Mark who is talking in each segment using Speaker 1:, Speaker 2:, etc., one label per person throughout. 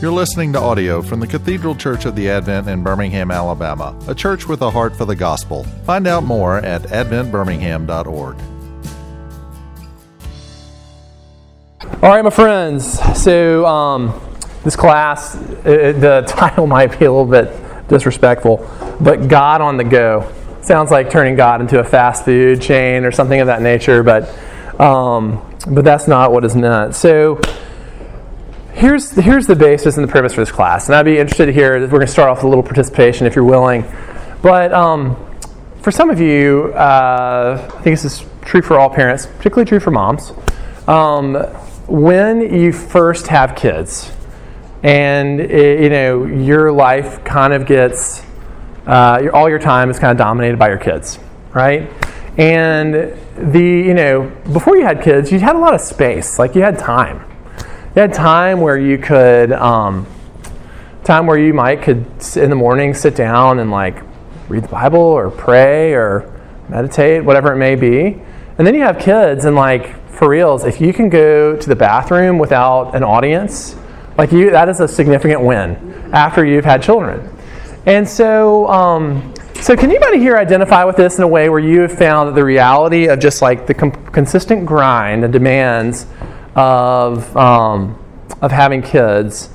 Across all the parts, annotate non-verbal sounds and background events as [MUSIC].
Speaker 1: You're listening to audio from the Cathedral Church of the Advent in Birmingham, Alabama, a church with a heart for the gospel. Find out more at adventbirmingham.org.
Speaker 2: All right, my friends. So, um, this class, it, the [LAUGHS] title might be a little bit disrespectful, but God on the Go. Sounds like turning God into a fast food chain or something of that nature, but, um, but that's not what is meant. So, here's, here's the basis and the premise for this class. And I'd be interested to hear, we're going to start off with a little participation if you're willing. But um, for some of you, uh, I think this is true for all parents, particularly true for moms. Um, when you first have kids, and it, you know your life kind of gets uh, your, all your time is kind of dominated by your kids, right? And the you know before you had kids, you had a lot of space, like you had time. You had time where you could um, time where you might could in the morning sit down and like read the Bible or pray or meditate, whatever it may be. And then you have kids, and like for reals, if you can go to the bathroom without an audience, like you, that is a significant win after you've had children. And so, um, so can anybody here identify with this in a way where you have found that the reality of just like the com- consistent grind and demands of um, of having kids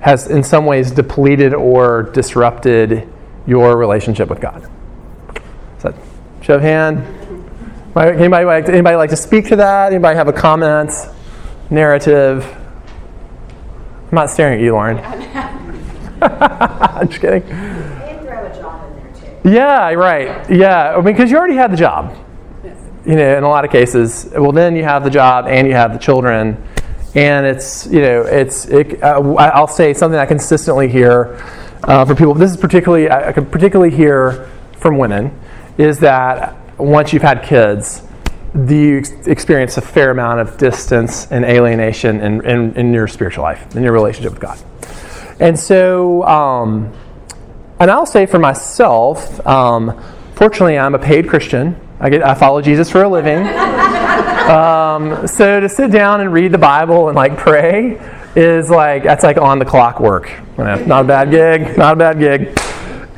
Speaker 2: has in some ways depleted or disrupted your relationship with God? Is that show of hand? Anybody like to, anybody like to speak to that? Anybody have a comment, narrative? I'm not staring at you, Lauren. [LAUGHS] I'm just kidding. Yeah, right. Yeah, I mean, because you already had the job. You know, in a lot of cases. Well, then you have the job and you have the children, and it's you know, it's. It, uh, I'll say something I consistently hear uh, for people. This is particularly I can particularly hear from women is that once you've had kids, you experience a fair amount of distance and alienation in, in, in your spiritual life, in your relationship with God. And so, um, and I'll say for myself, um, fortunately, I'm a paid Christian. I, get, I follow Jesus for a living. um, so to sit down and read the Bible and like pray is like, that's like on the clock work. Not a bad gig, not a bad gig.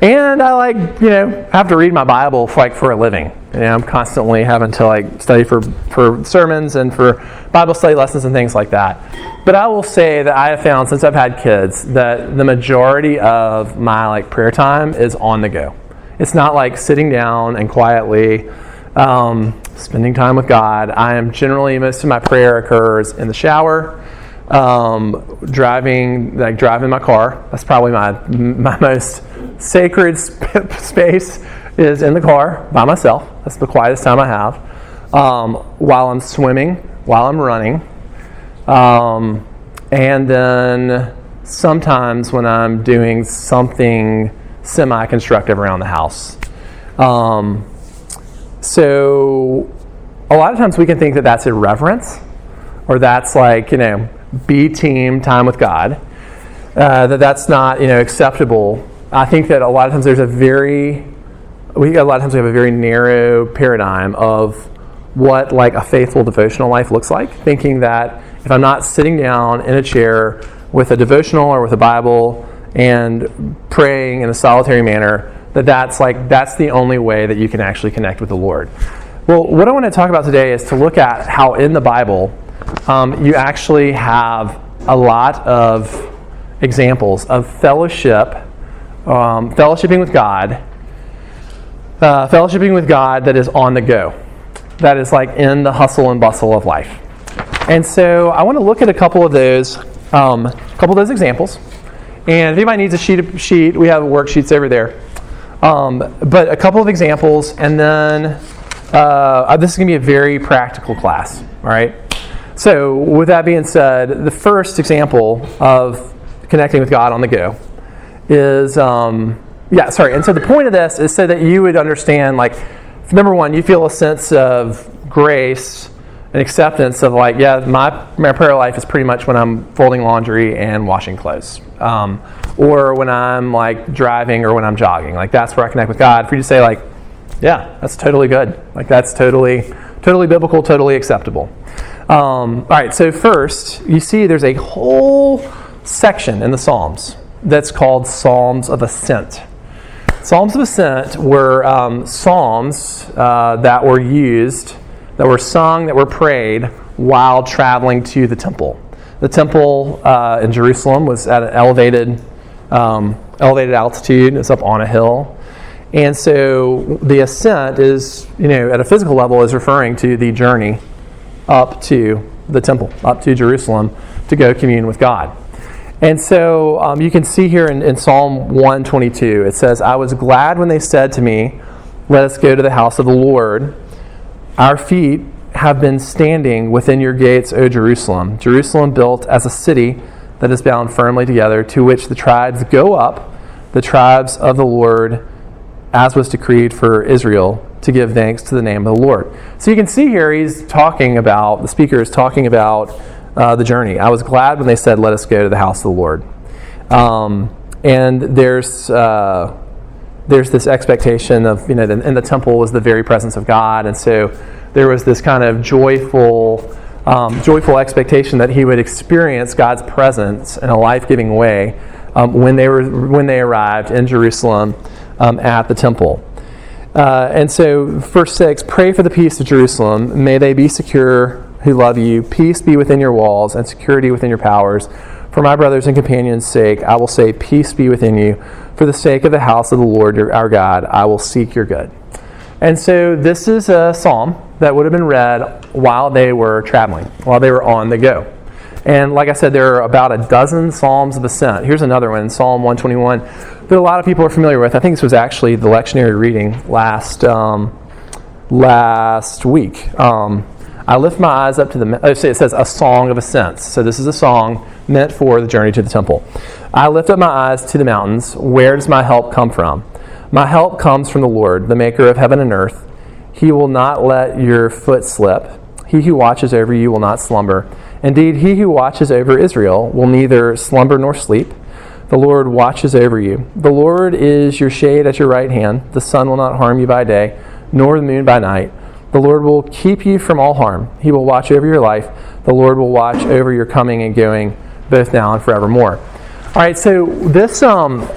Speaker 2: And I like, you know, have to read my Bible for, like for a living. You know, I'm constantly having to like study for, for sermons and for Bible study lessons and things like that. But I will say that I have found since I've had kids that the majority of my like prayer time is on the go. It's not like sitting down and quietly um, spending time with God. I am generally most of my prayer occurs in the shower, um, driving like driving my car. That's probably my my most sacred sp- space is in the car by myself. That's the quietest time I have. Um, while I'm swimming, while I'm running, um, and then sometimes when I'm doing something semi constructive around the house. So, a lot of times we can think that that's irreverence, or that's like, you know, B team time with God, uh, that that's not, you know, acceptable. I think that a lot of times there's a very we a lot of times we have a very narrow paradigm of what like a faithful devotional life looks like, thinking that if I'm not sitting down in a chair with a devotional or with a Bible and praying in a solitary manner, that that's like that's the only way that you can actually connect with the Lord. Well, what I want to talk about today is to look at how in the Bible um, you actually have a lot of examples of fellowship, um, fellowshipping with God uh, fellowshipping with God that is on the go, that is like in the hustle and bustle of life. And so I want to look at a couple of those, um, a couple of those examples. And if anybody needs a sheet, sheet we have worksheets over there. Um, but a couple of examples, and then uh, this is going to be a very practical class. All right. So with that being said, the first example of connecting with God on the go is um, yeah, sorry. And so the point of this is so that you would understand, like, number one, you feel a sense of grace and acceptance of, like, yeah, my, my prayer life is pretty much when I'm folding laundry and washing clothes. Um, or when I'm, like, driving or when I'm jogging. Like, that's where I connect with God. For you to say, like, yeah, that's totally good. Like, that's totally, totally biblical, totally acceptable. Um, all right, so first, you see there's a whole section in the Psalms that's called Psalms of Ascent. Psalms of Ascent were um, psalms uh, that were used, that were sung, that were prayed while traveling to the temple. The temple uh, in Jerusalem was at an elevated, um, elevated altitude. It's up on a hill. And so the ascent is, you know, at a physical level, is referring to the journey up to the temple, up to Jerusalem to go commune with God. And so um, you can see here in, in Psalm 122, it says, I was glad when they said to me, Let us go to the house of the Lord. Our feet have been standing within your gates, O Jerusalem. Jerusalem built as a city that is bound firmly together, to which the tribes go up, the tribes of the Lord, as was decreed for Israel, to give thanks to the name of the Lord. So you can see here he's talking about, the speaker is talking about uh, the journey. I was glad when they said, Let us go to the house of the Lord. Um, and there's. Uh, there's this expectation of, you know, in the temple was the very presence of God. And so there was this kind of joyful, um, joyful expectation that he would experience God's presence in a life giving way um, when, they were, when they arrived in Jerusalem um, at the temple. Uh, and so, verse 6 pray for the peace of Jerusalem. May they be secure who love you. Peace be within your walls and security within your powers. For my brothers and companions' sake, I will say, Peace be within you. For the sake of the house of the Lord our God, I will seek your good. And so this is a psalm that would have been read while they were traveling, while they were on the go. And like I said, there are about a dozen psalms of ascent. Here's another one, Psalm 121, that a lot of people are familiar with. I think this was actually the lectionary reading last um, last week. Um, I lift my eyes up to the. Oh, it says a song of ascents. So this is a song meant for the journey to the temple. I lift up my eyes to the mountains. Where does my help come from? My help comes from the Lord, the maker of heaven and earth. He will not let your foot slip. He who watches over you will not slumber. Indeed, he who watches over Israel will neither slumber nor sleep. The Lord watches over you. The Lord is your shade at your right hand. The sun will not harm you by day, nor the moon by night. The Lord will keep you from all harm. He will watch over your life. The Lord will watch over your coming and going, both now and forevermore. All right, so this um,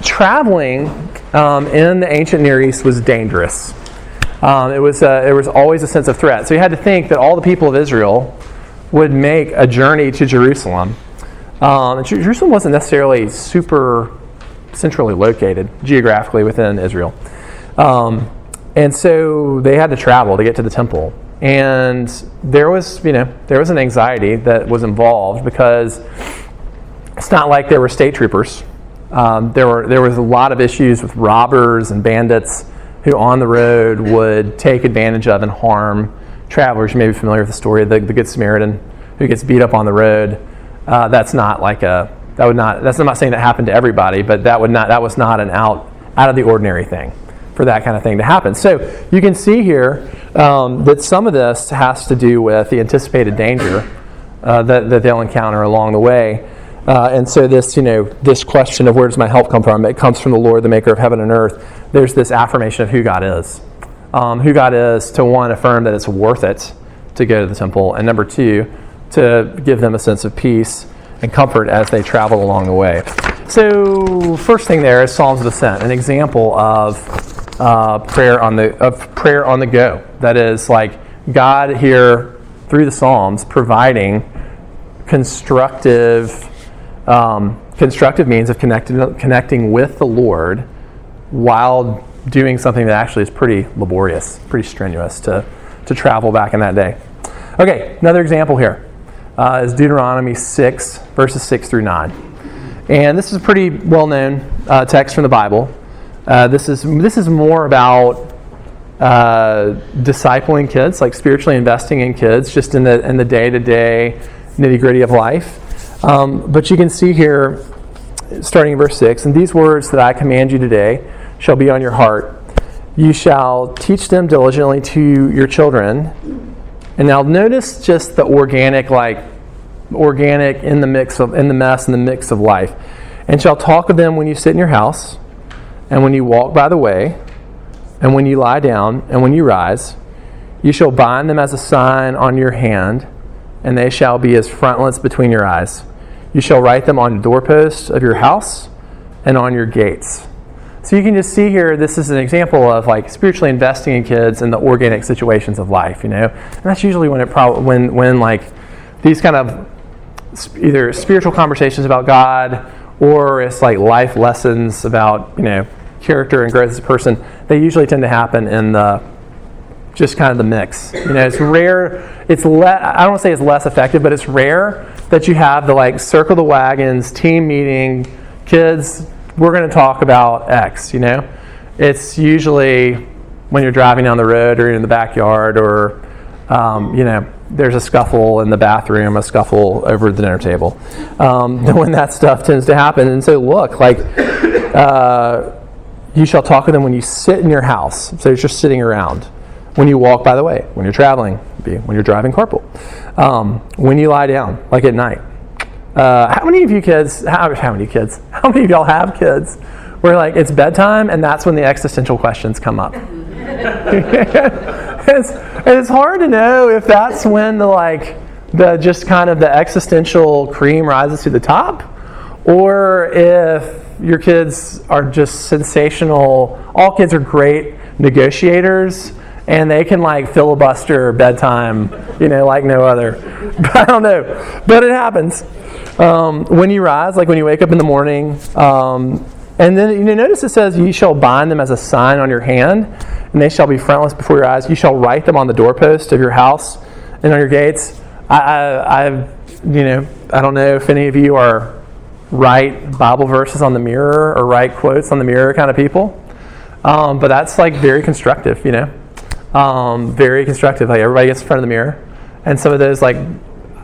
Speaker 2: traveling um, in the ancient Near East was dangerous. Um, it was uh, there was always a sense of threat. So you had to think that all the people of Israel would make a journey to Jerusalem. Um, Jerusalem wasn't necessarily super centrally located geographically within Israel. Um, and so they had to travel to get to the temple. And there was, you know, there was an anxiety that was involved because it's not like there were state troopers. Um, there were there was a lot of issues with robbers and bandits who on the road would take advantage of and harm travelers. You may be familiar with the story of the, the Good Samaritan who gets beat up on the road. Uh, that's not like a that would not that's I'm not saying that happened to everybody, but that would not that was not an out out of the ordinary thing for that kind of thing to happen. So you can see here um, that some of this has to do with the anticipated danger uh, that, that they'll encounter along the way. Uh, and so this, you know, this question of where does my help come from? It comes from the Lord, the maker of heaven and earth. There's this affirmation of who God is. Um, who God is to one, affirm that it's worth it to go to the temple, and number two, to give them a sense of peace and comfort as they travel along the way. So, first thing there is Psalms of Ascent, an example of uh, prayer on the of prayer on the go. That is like God here through the Psalms providing constructive um, constructive means of connecting connecting with the Lord while doing something that actually is pretty laborious, pretty strenuous to to travel back in that day. Okay, another example here uh, is Deuteronomy six verses six through nine, and this is a pretty well known uh, text from the Bible. Uh, this is this is more about uh, discipling kids, like spiritually investing in kids, just in the in the day to day nitty gritty of life. Um, but you can see here, starting in verse six, and these words that I command you today shall be on your heart. You shall teach them diligently to your children. And now notice just the organic, like organic in the mix of in the mess in the mix of life. And shall talk of them when you sit in your house and when you walk by the way, and when you lie down, and when you rise, you shall bind them as a sign on your hand, and they shall be as frontlets between your eyes. You shall write them on the doorposts of your house and on your gates. So you can just see here, this is an example of like spiritually investing in kids in the organic situations of life, you know? And that's usually when it probably, when, when like these kind of either spiritual conversations about God or it's like life lessons about, you know, character and growth as a person, they usually tend to happen in the just kind of the mix. You know, it's rare. It's le- I don't want to say it's less effective, but it's rare that you have the like circle the wagons team meeting, kids we're going to talk about X, you know? It's usually when you're driving down the road or in the backyard or, um, you know, there's a scuffle in the bathroom, a scuffle over the dinner table. Um, [LAUGHS] when that stuff tends to happen. And so, look, like, uh, you shall talk with them when you sit in your house. So it's just sitting around. When you walk, by the way, when you're traveling, when you're driving carpool, um, when you lie down, like at night, uh, how many of you kids, how, how many kids, [LAUGHS] how many of y'all have kids where like it's bedtime and that's when the existential questions come up? [LAUGHS] it's, it's hard to know if that's when the like, the just kind of the existential cream rises to the top or if your kids are just sensational. All kids are great negotiators and they can like filibuster bedtime, you know, like no other. But [LAUGHS] I don't know. But it happens. Um, when you rise, like when you wake up in the morning, um, and then you know, notice it says, "You shall bind them as a sign on your hand, and they shall be frontlets before your eyes. You shall write them on the doorpost of your house and on your gates." I, I, I've, you know, I don't know if any of you are write Bible verses on the mirror or write quotes on the mirror kind of people, um, but that's like very constructive, you know, um, very constructive. Like everybody gets in front of the mirror, and some of those like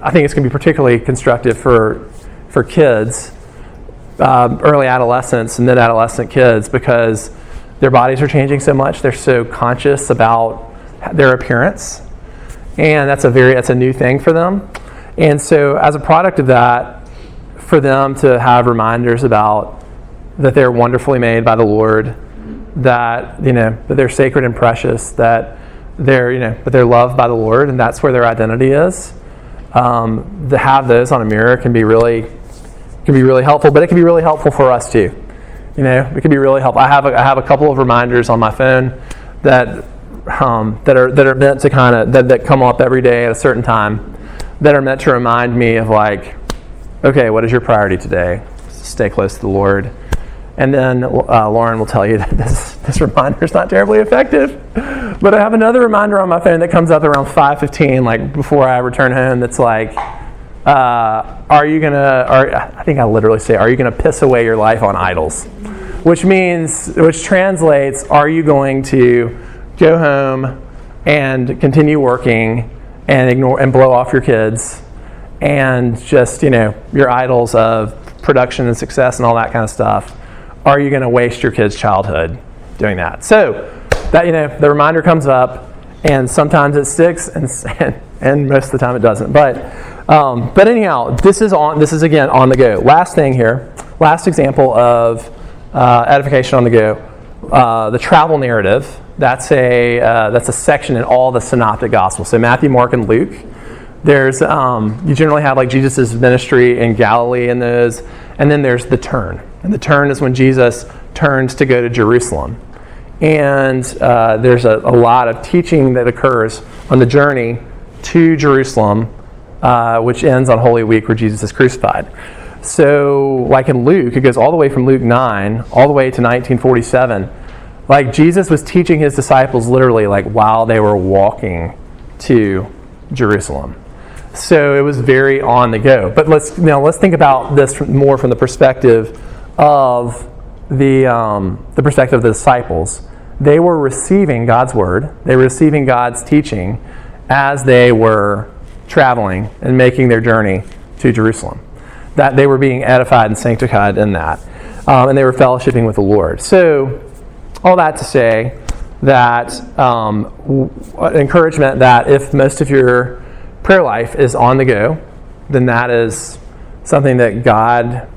Speaker 2: I think it's going to be particularly constructive for for kids, uh, early adolescents and mid adolescent kids because their bodies are changing so much. They're so conscious about their appearance, and that's a very that's a new thing for them. And so, as a product of that, for them to have reminders about that they're wonderfully made by the Lord, that you know that they're sacred and precious, that they're you know that they're loved by the Lord, and that's where their identity is um, to have those on a mirror can be really can be really helpful, but it can be really helpful for us too. You know, it can be really helpful. I have a, I have a couple of reminders on my phone that um, that are that are meant to kind of that, that come up every day at a certain time that are meant to remind me of like, okay, what is your priority today? Stay close to the Lord. And then uh, Lauren will tell you that [LAUGHS] this, this reminder is not terribly effective. But I have another reminder on my phone that comes up around 5:15, like before I return home. That's like, uh, "Are you gonna?" Or I think I literally say, "Are you gonna piss away your life on idols?" Which means, which translates, "Are you going to go home and continue working and ignore and blow off your kids and just you know your idols of production and success and all that kind of stuff?" are you going to waste your kid's childhood doing that? So that you know, the reminder comes up, and sometimes it sticks, and [LAUGHS] and, and most of the time it doesn't. But um, but anyhow, this is on. This is again on the go. Last thing here, last example of uh, edification on the go. Uh, the travel narrative. That's a uh, that's a section in all the synoptic gospels. So Matthew, Mark, and Luke. There's um, you generally have like Jesus' ministry in Galilee and those, and then there's the turn. And the turn is when Jesus turns to go to Jerusalem. And uh, there's a, a, lot of teaching that occurs on the journey to Jerusalem, uh, which ends on Holy Week where Jesus is crucified. So, like in Luke, it goes all the way from Luke 9 all the way to 1947. Like Jesus was teaching his disciples literally like while they were walking to Jerusalem. So it was very on the go. But let's now let's think about this more from the perspective of the, um, the perspective of the disciples. They were receiving God's word, they were receiving God's teaching as they were traveling and making their journey to Jerusalem. That they were being edified and sanctified in that. Um, and they were fellowshipping with the Lord. So, all that to say that um, w- encouragement that if most of your prayer life is on the go, then that is something that God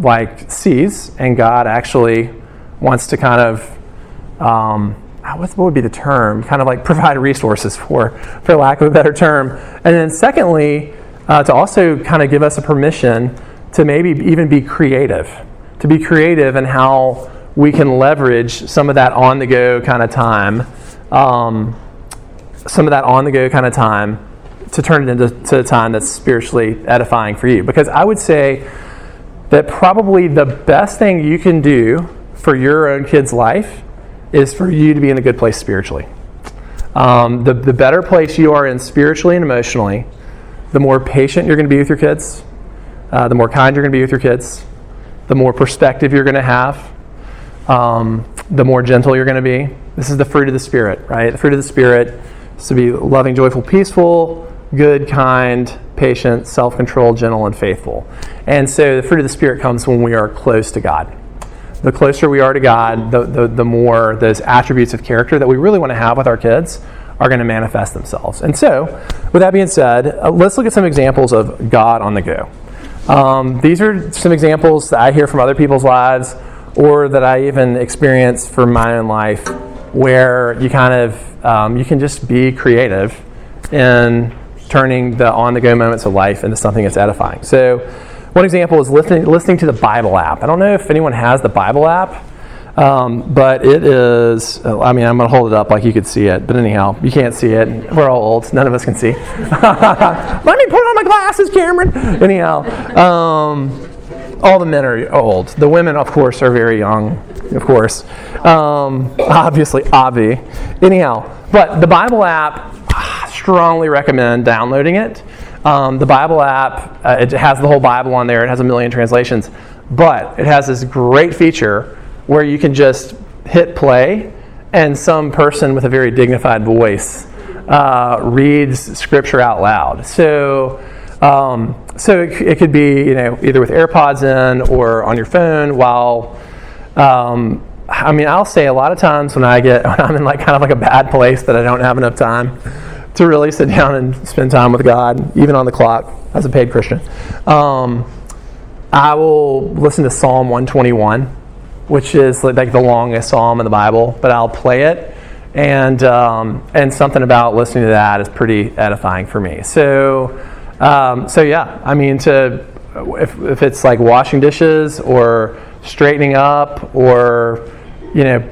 Speaker 2: like sees, and God actually wants to kind of um, what would be the term? Kind of like [LAUGHS] provide resources for, for lack of a better term. And then secondly, uh, to also kind of give us a permission to maybe even be creative, to be creative in how we can leverage some of that on the go kind of time, um, some of that on the go kind of time to turn it into time that's spiritually edifying for you. Because I would say that probably the best thing you can do for your own kid's life is for you to be in a good place spiritually. Um, the, the better place you are in spiritually and emotionally, the more patient you're going to be with your kids, uh, the more kind you're going to be with your kids, the more perspective you're going to have, um, the more gentle you're going to be. This is the fruit of the Spirit, right? The fruit of the Spirit is to be loving, joyful, peaceful, good, kind, patient, self controlled, gentle, and faithful. And so the fruit of the Spirit comes when we are close to God. The closer we are to God, the, the, the more those attributes of character that we really want to have with our kids are going to manifest themselves. And so, with that being said, uh, let's look at some examples of God on the go. Um, these are some examples that I hear from other people's lives or that I even experience from my own life where you kind of um, you can just be creative in turning the on-the-go moments of life into something that's edifying. So, one example is listening listening to the Bible app. I don't know if anyone has the Bible app. Um, but it is, I mean, I'm going to hold it up like you could see it. But anyhow, you can't see it. We're all old. None of us can see. [LAUGHS] Let me put on my glasses, Cameron. Anyhow, um, all the men are old. The women, of course, are very young, of course. Um, obviously, Avi. Anyhow, but the Bible app, strongly recommend downloading it. Um, the Bible app, uh, it has the whole Bible on there. It has a million translations. But it has this great feature where you can just hit play and some person with a very dignified voice uh, reads scripture out loud. So, um, so it, it, could be you know either with AirPods in or on your phone while. Um, I mean, I'll say a lot of times when I get [LAUGHS] when I'm in like kind of like a bad place that I don't have enough time to really sit down and spend time with God, even on the clock as a paid Christian. Um, I will listen to Psalm 121 which is like the longest psalm in the Bible, but I'll play it. And, um, and something about listening to that is pretty edifying for me. So, um, so yeah, I mean, to, if, if it's like washing dishes or straightening up or, you know,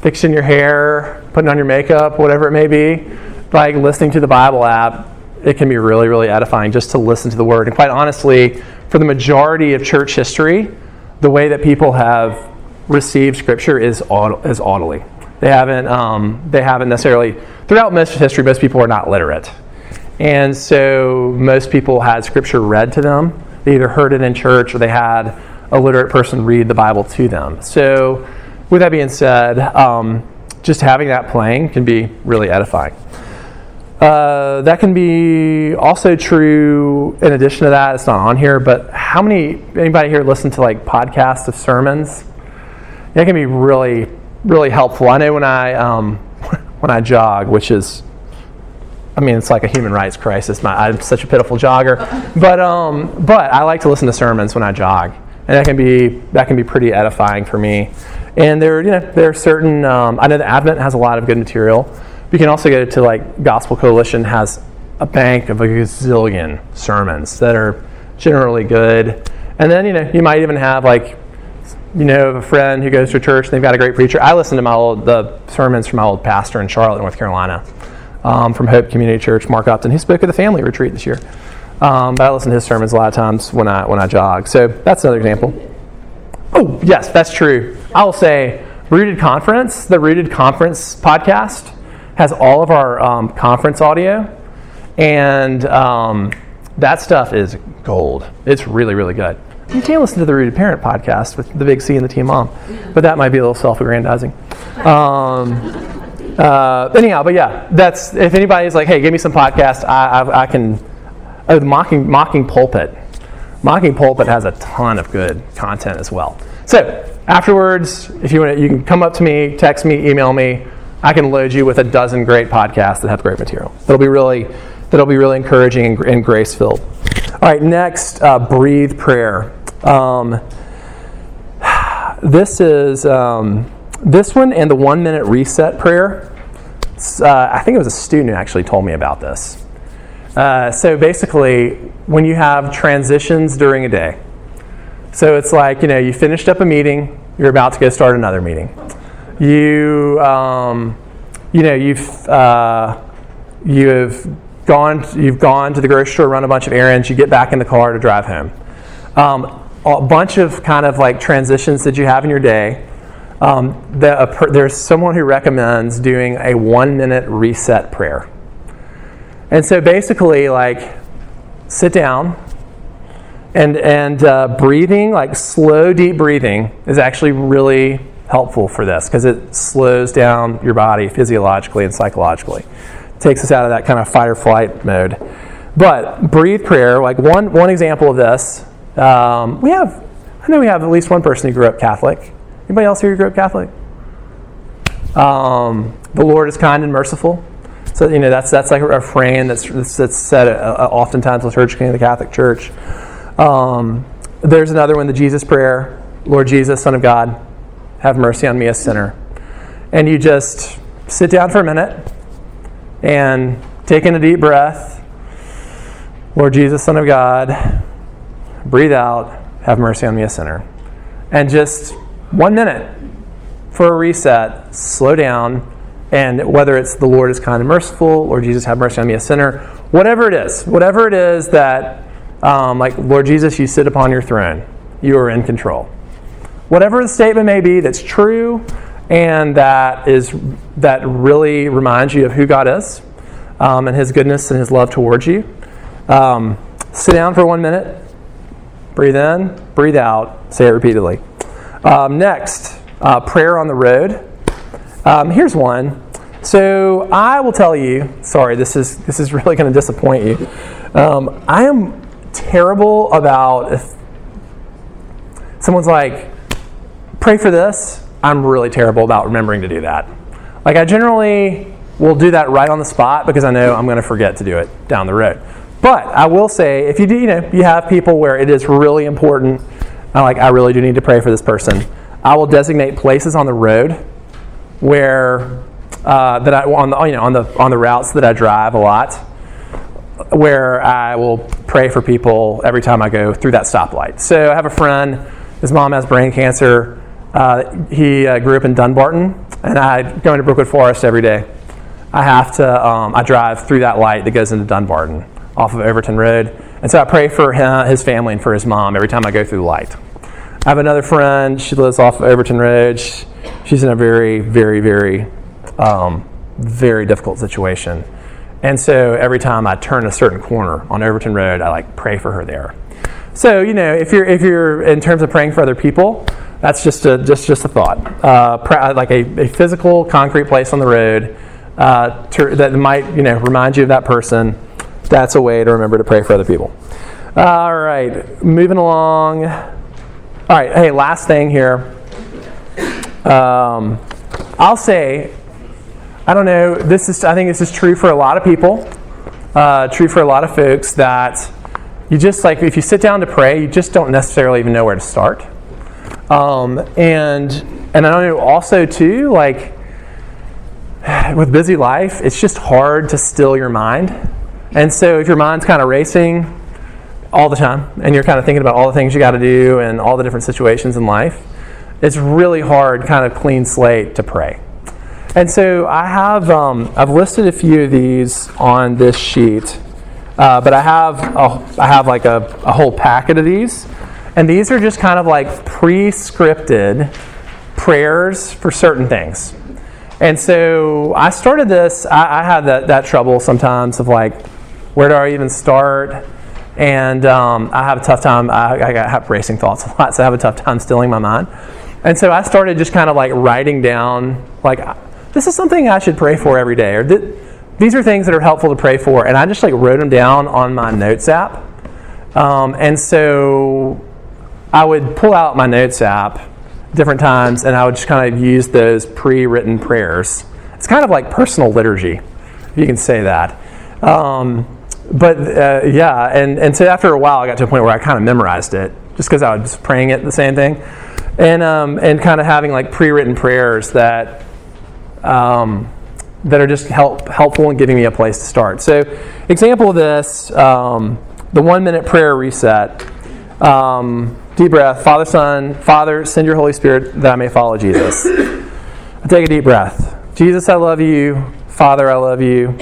Speaker 2: fixing your hair, putting on your makeup, whatever it may be, like listening to the Bible app, it can be really, really edifying just to listen to the Word. And quite honestly, for the majority of church history, the way that people have received Scripture is aud- is audibly. They haven't um, they haven't necessarily throughout most of history. Most people are not literate, and so most people had Scripture read to them. They either heard it in church or they had a literate person read the Bible to them. So, with that being said, um, just having that playing can be really edifying. Uh, that can be also true. In addition to that, it's not on here, but how many anybody here listen to like podcasts of sermons? that can be really, really helpful. I know when I um, [LAUGHS] when I jog, which is, I mean, it's like a human rights crisis. My, I'm such a pitiful jogger, [LAUGHS] but um, but I like to listen to sermons when I jog, and that can be that can be pretty edifying for me. And there, you know, there are certain. Um, I know the Advent has a lot of good material. You can also go to like Gospel Coalition has a bank of a gazillion sermons that are generally good. And then you know you might even have like you know a friend who goes to church and they've got a great preacher. I listen to my old the sermons from my old pastor in Charlotte, North Carolina, um, from Hope Community Church, Mark Upton. who spoke at the family retreat this year. Um, but I listen to his sermons a lot of times when I when I jog. So that's another example. Oh yes, that's true. I will say Rooted Conference, the Rooted Conference podcast has all of our um, conference audio, and um, that stuff is gold. It's really really good. You can listen to the Rooted Parent podcast with the big C and the Team Mom, but that might be a little self-aggrandizing. Um, uh, anyhow, but yeah, that's if anybody's like, hey, give me some podcast, I, I, I can. Oh, the mocking mocking pulpit. Mocking pulpit has a ton of good content as well. So afterwards, if you want, you can come up to me, text me, email me. I can load you with a dozen great podcasts that have great material. That'll be really that'll be really encouraging and, and grace filled. All right, next, uh, breathe prayer. Um, this is um, this one and the one minute reset prayer. Uh, I think it was a student who actually told me about this. Uh, so basically, when you have transitions during a day. So it's like, you know, you finished up a meeting, you're about to go start another meeting. You, um, you know, you've, uh, you have gone, you've gone to the grocery store, run a bunch of errands, you get back in the car to drive home. Um, a bunch of kind of like transitions that you have in your day. Um, the, per, there's someone who recommends doing a one minute reset prayer. And so basically, like, sit down and, and uh, breathing, like slow, deep breathing, is actually really helpful for this because it slows down your body physiologically and psychologically. It takes us out of that kind of fight or flight mode. But breathe prayer, like one, one example of this, um, we have, I know we have at least one person who grew up Catholic. Anybody else here who grew up Catholic? Um, the Lord is kind and merciful. So you know that's that's like a refrain that's that's said uh, oftentimes liturgically in the Catholic Church. Um, there's another one, the Jesus prayer. Lord Jesus, Son of God, have mercy on me, a sinner. And you just sit down for a minute and take in a deep breath. Lord Jesus, Son of God, breathe out, have mercy on me, a sinner. And just one minute for a reset, slow down and whether it's the Lord is kind and merciful, or Jesus have mercy on me, a sinner, whatever it is, whatever it is that, um, like, Lord Jesus, you sit upon your throne, you are in control. Whatever the statement may be that's true and that is that really reminds you of who God is um, and His goodness and His love towards you. Um, sit down for one minute, breathe in, breathe out, say it repeatedly. Um, next, uh, prayer on the road. Um, here's one. So I will tell you. Sorry, this is this is [LAUGHS] really going to disappoint you. Um, I am terrible about if someone's like, "Pray for this." I'm really terrible about remembering to do that. Like I generally will do that right on the spot because I know I'm going to forget to do it down the road. But I will say, if you do, you know, you have people where it is really important. I like, I really do need to pray for this person. I will designate places on the road where uh, that I on the you know on the on the routes that I drive a lot, where I will pray for people every time I go through that stoplight. So I have a friend. His mom has brain cancer. Uh, he uh, grew up in Dunbarton, and I go into Brookwood Forest every day. I have to. Um, I drive through that light that goes into Dunbarton off of Overton Road, and so I pray for him, his family and for his mom every time I go through the light. I have another friend. She lives off of Overton Road. She's in a very, very, very, um, very difficult situation. And so every time I turn a certain corner on Overton Road, I like pray for her there. So you know, if you're if you're in terms of praying for other people, that's just a just just a thought, uh, like a, a, physical, concrete place on the road uh, to, that might you know remind you of that person. That's a way to remember to pray for other people. All right, moving along. All right, hey, last thing here. Um, I'll say, I don't know. This is I think this is true for a lot of people. Uh, true for a lot of folks that you just like if you sit down to pray, you just don't necessarily even know where to start. Um, and and I know also too like with busy life, it's just hard to still your mind. And so if your mind's kind of racing all the time and you're kind of thinking about all the things you got to do and all the different situations in life, it's really hard, kind of clean slate to pray. And so I have um, I've listed a few of these on this sheet, uh, but I have a, I have like a, a whole packet of these, and these are just kind of like pre-scripted prayers for certain things. And so I started this. I, I had that, that trouble sometimes of like, where do I even start? And um, I have a tough time. I, I have racing thoughts a lot, so I have a tough time stilling my mind. And so I started just kind of like writing down, like, this is something I should pray for every day, or these are things that are helpful to pray for. And I just like wrote them down on my notes app. Um, and so I would pull out my notes app different times, and I would just kind of use those pre-written prayers. It's kind of like personal liturgy, if you can say that. Um, but uh, yeah, and, and so after a while, I got to a point where I kind of memorized it, just because I was praying it the same thing and um, and kind of having like pre-written prayers that um, that are just help helpful in giving me a place to start. So, example of this, um, the one minute prayer reset. Um, deep breath. Father, Son, Father, send your Holy Spirit that I may follow Jesus. Take a deep breath. Jesus, I love you. Father, I love you.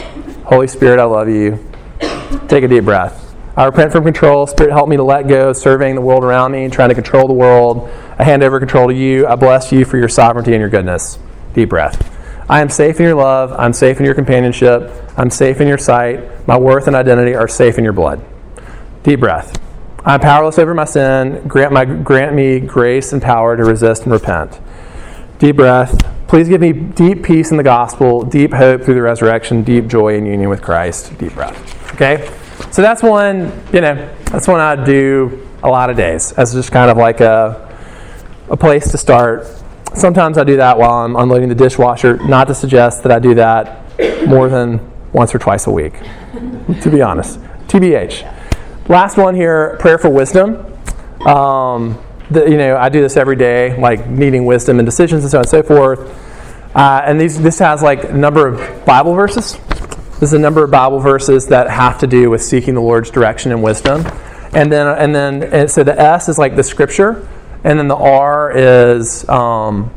Speaker 2: Holy Spirit, I love you. Take a deep breath. I repent from control. Spirit, help me to let go of surveying the world around me, trying to control the world. I hand over control to you. I bless you for your sovereignty and your goodness. Deep breath. I am safe in your love. I'm safe in your companionship. I'm safe in your sight. My worth and identity are safe in your blood. Deep breath. I'm powerless over my sin. Grant, my, grant me grace and power to resist and repent. Deep breath. Please give me deep peace in the gospel, deep hope through the resurrection, deep joy in union with Christ. Deep breath. Okay? So that's one, you know, that's one I do a lot of days as just kind of like a, a place to start. Sometimes I do that while I'm unloading the dishwasher. Not to suggest that I do that more than once or twice a week, to be honest. TBH. Last one here prayer for wisdom. Um, the, you know, I do this every day, like needing wisdom and decisions and so on and so forth. Uh, and these, this has like a number of Bible verses. There's a number of Bible verses that have to do with seeking the Lord's direction and wisdom. And then, and then, and so the S is like the scripture, and then the R is um,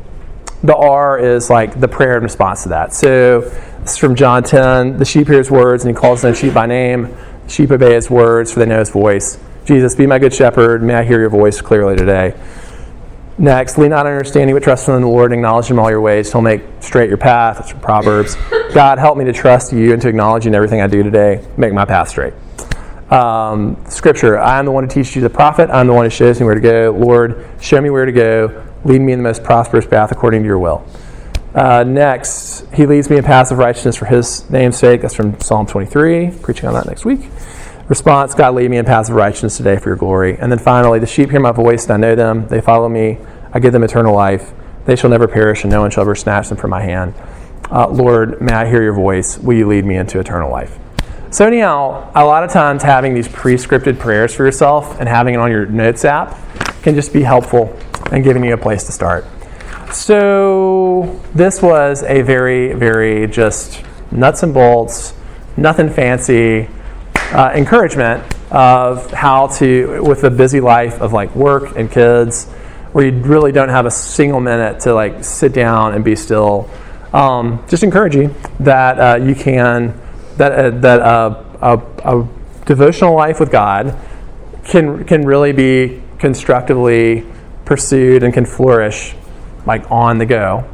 Speaker 2: the R is like the prayer in response to that. So this is from John 10. The sheep hears words, and he calls them sheep by name. Sheep obey his words, for they know his voice. Jesus, be my good shepherd. May I hear your voice clearly today. Next, lean not on understanding, but trust in the Lord and acknowledge him all your ways. He'll make straight your path. That's from Proverbs. [LAUGHS] God, help me to trust you and to acknowledge you in everything I do today. Make my path straight. Um, scripture, I am the one who teaches you the prophet. I'm the one who shows me where to go. Lord, show me where to go. Lead me in the most prosperous path according to your will. Uh, next, he leads me in paths of righteousness for his name's sake. That's from Psalm 23. Preaching on that next week. Response God, lead me in paths of righteousness today for your glory. And then finally, the sheep hear my voice, and I know them. They follow me. I give them eternal life. They shall never perish, and no one shall ever snatch them from my hand. Uh, Lord, may I hear your voice. Will you lead me into eternal life? So, anyhow, a lot of times having these pre scripted prayers for yourself and having it on your notes app can just be helpful and giving you a place to start. So, this was a very, very just nuts and bolts, nothing fancy uh, encouragement of how to, with a busy life of like work and kids, where you really don't have a single minute to like sit down and be still. Um, just encourage you that uh, you can, that, uh, that uh, a, a devotional life with God can, can really be constructively pursued and can flourish like on the go.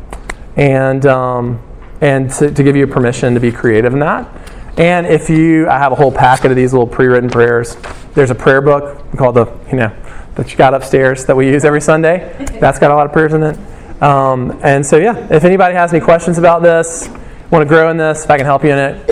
Speaker 2: And, um, and to, to give you permission to be creative in that. And if you, I have a whole packet of these little pre-written prayers. There's a prayer book called the, you know, that you got upstairs that we use every Sunday. [LAUGHS] That's got a lot of prayers in it. Um, and so, yeah, if anybody has any questions about this, want to grow in this, if I can help you in it,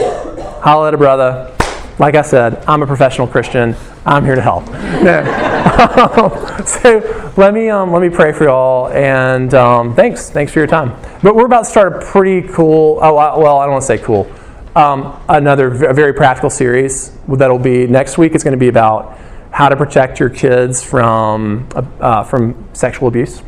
Speaker 2: holla at a brother. Like I said, I'm a professional Christian. I'm here to help. [LAUGHS] so let me um, let me pray for you all, and um, thanks, thanks for your time. But we're about to start a pretty cool. Oh, well, I don't want to say cool. Um, another very practical series that'll be next week. It's going to be about how to protect your kids from uh, from sexual abuse.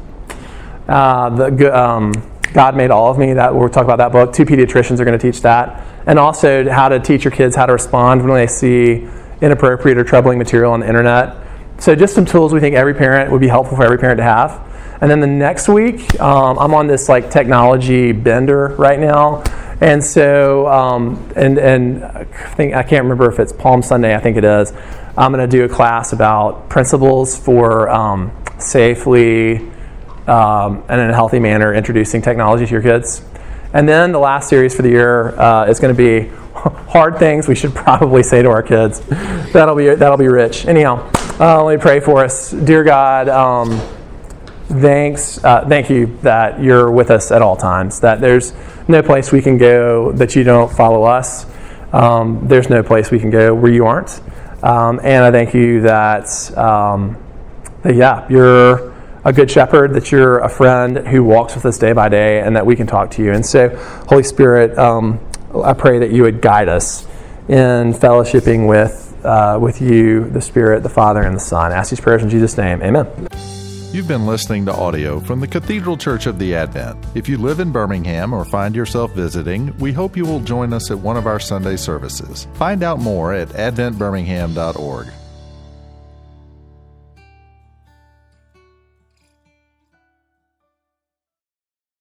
Speaker 2: Uh, the, um, God made all of me. That we'll talk about that book. Two pediatricians are going to teach that, and also how to teach your kids how to respond when they see inappropriate or troubling material on the internet. So just some tools we think every parent would be helpful for every parent to have. And then the next week, um, I'm on this like technology bender right now, and so um, and and I think I can't remember if it's Palm Sunday. I think it is. I'm going to do a class about principles for um, safely um, and in a healthy manner introducing technology to your kids. And then the last series for the year uh, is going to be [LAUGHS] hard things we should probably say to our kids. That'll be that'll be rich. Anyhow, uh, let me pray for us, dear God. Um, thanks, uh, thank you that you're with us at all times. That there's no place we can go that you don't follow us. Um, there's no place we can go where you aren't. Um, and I thank you that, um, that yeah, you're a good shepherd, that you're a friend who walks with us day by day, and that we can talk to you. And so, Holy Spirit, um, I pray that you would guide us in fellowshipping with, uh, with you, the Spirit, the Father, and the Son. I ask these prayers in Jesus' name. Amen.
Speaker 1: You've been listening to audio from the Cathedral Church of the Advent. If you live in Birmingham or find yourself visiting, we hope you will join us at one of our Sunday services. Find out more at adventbirmingham.org.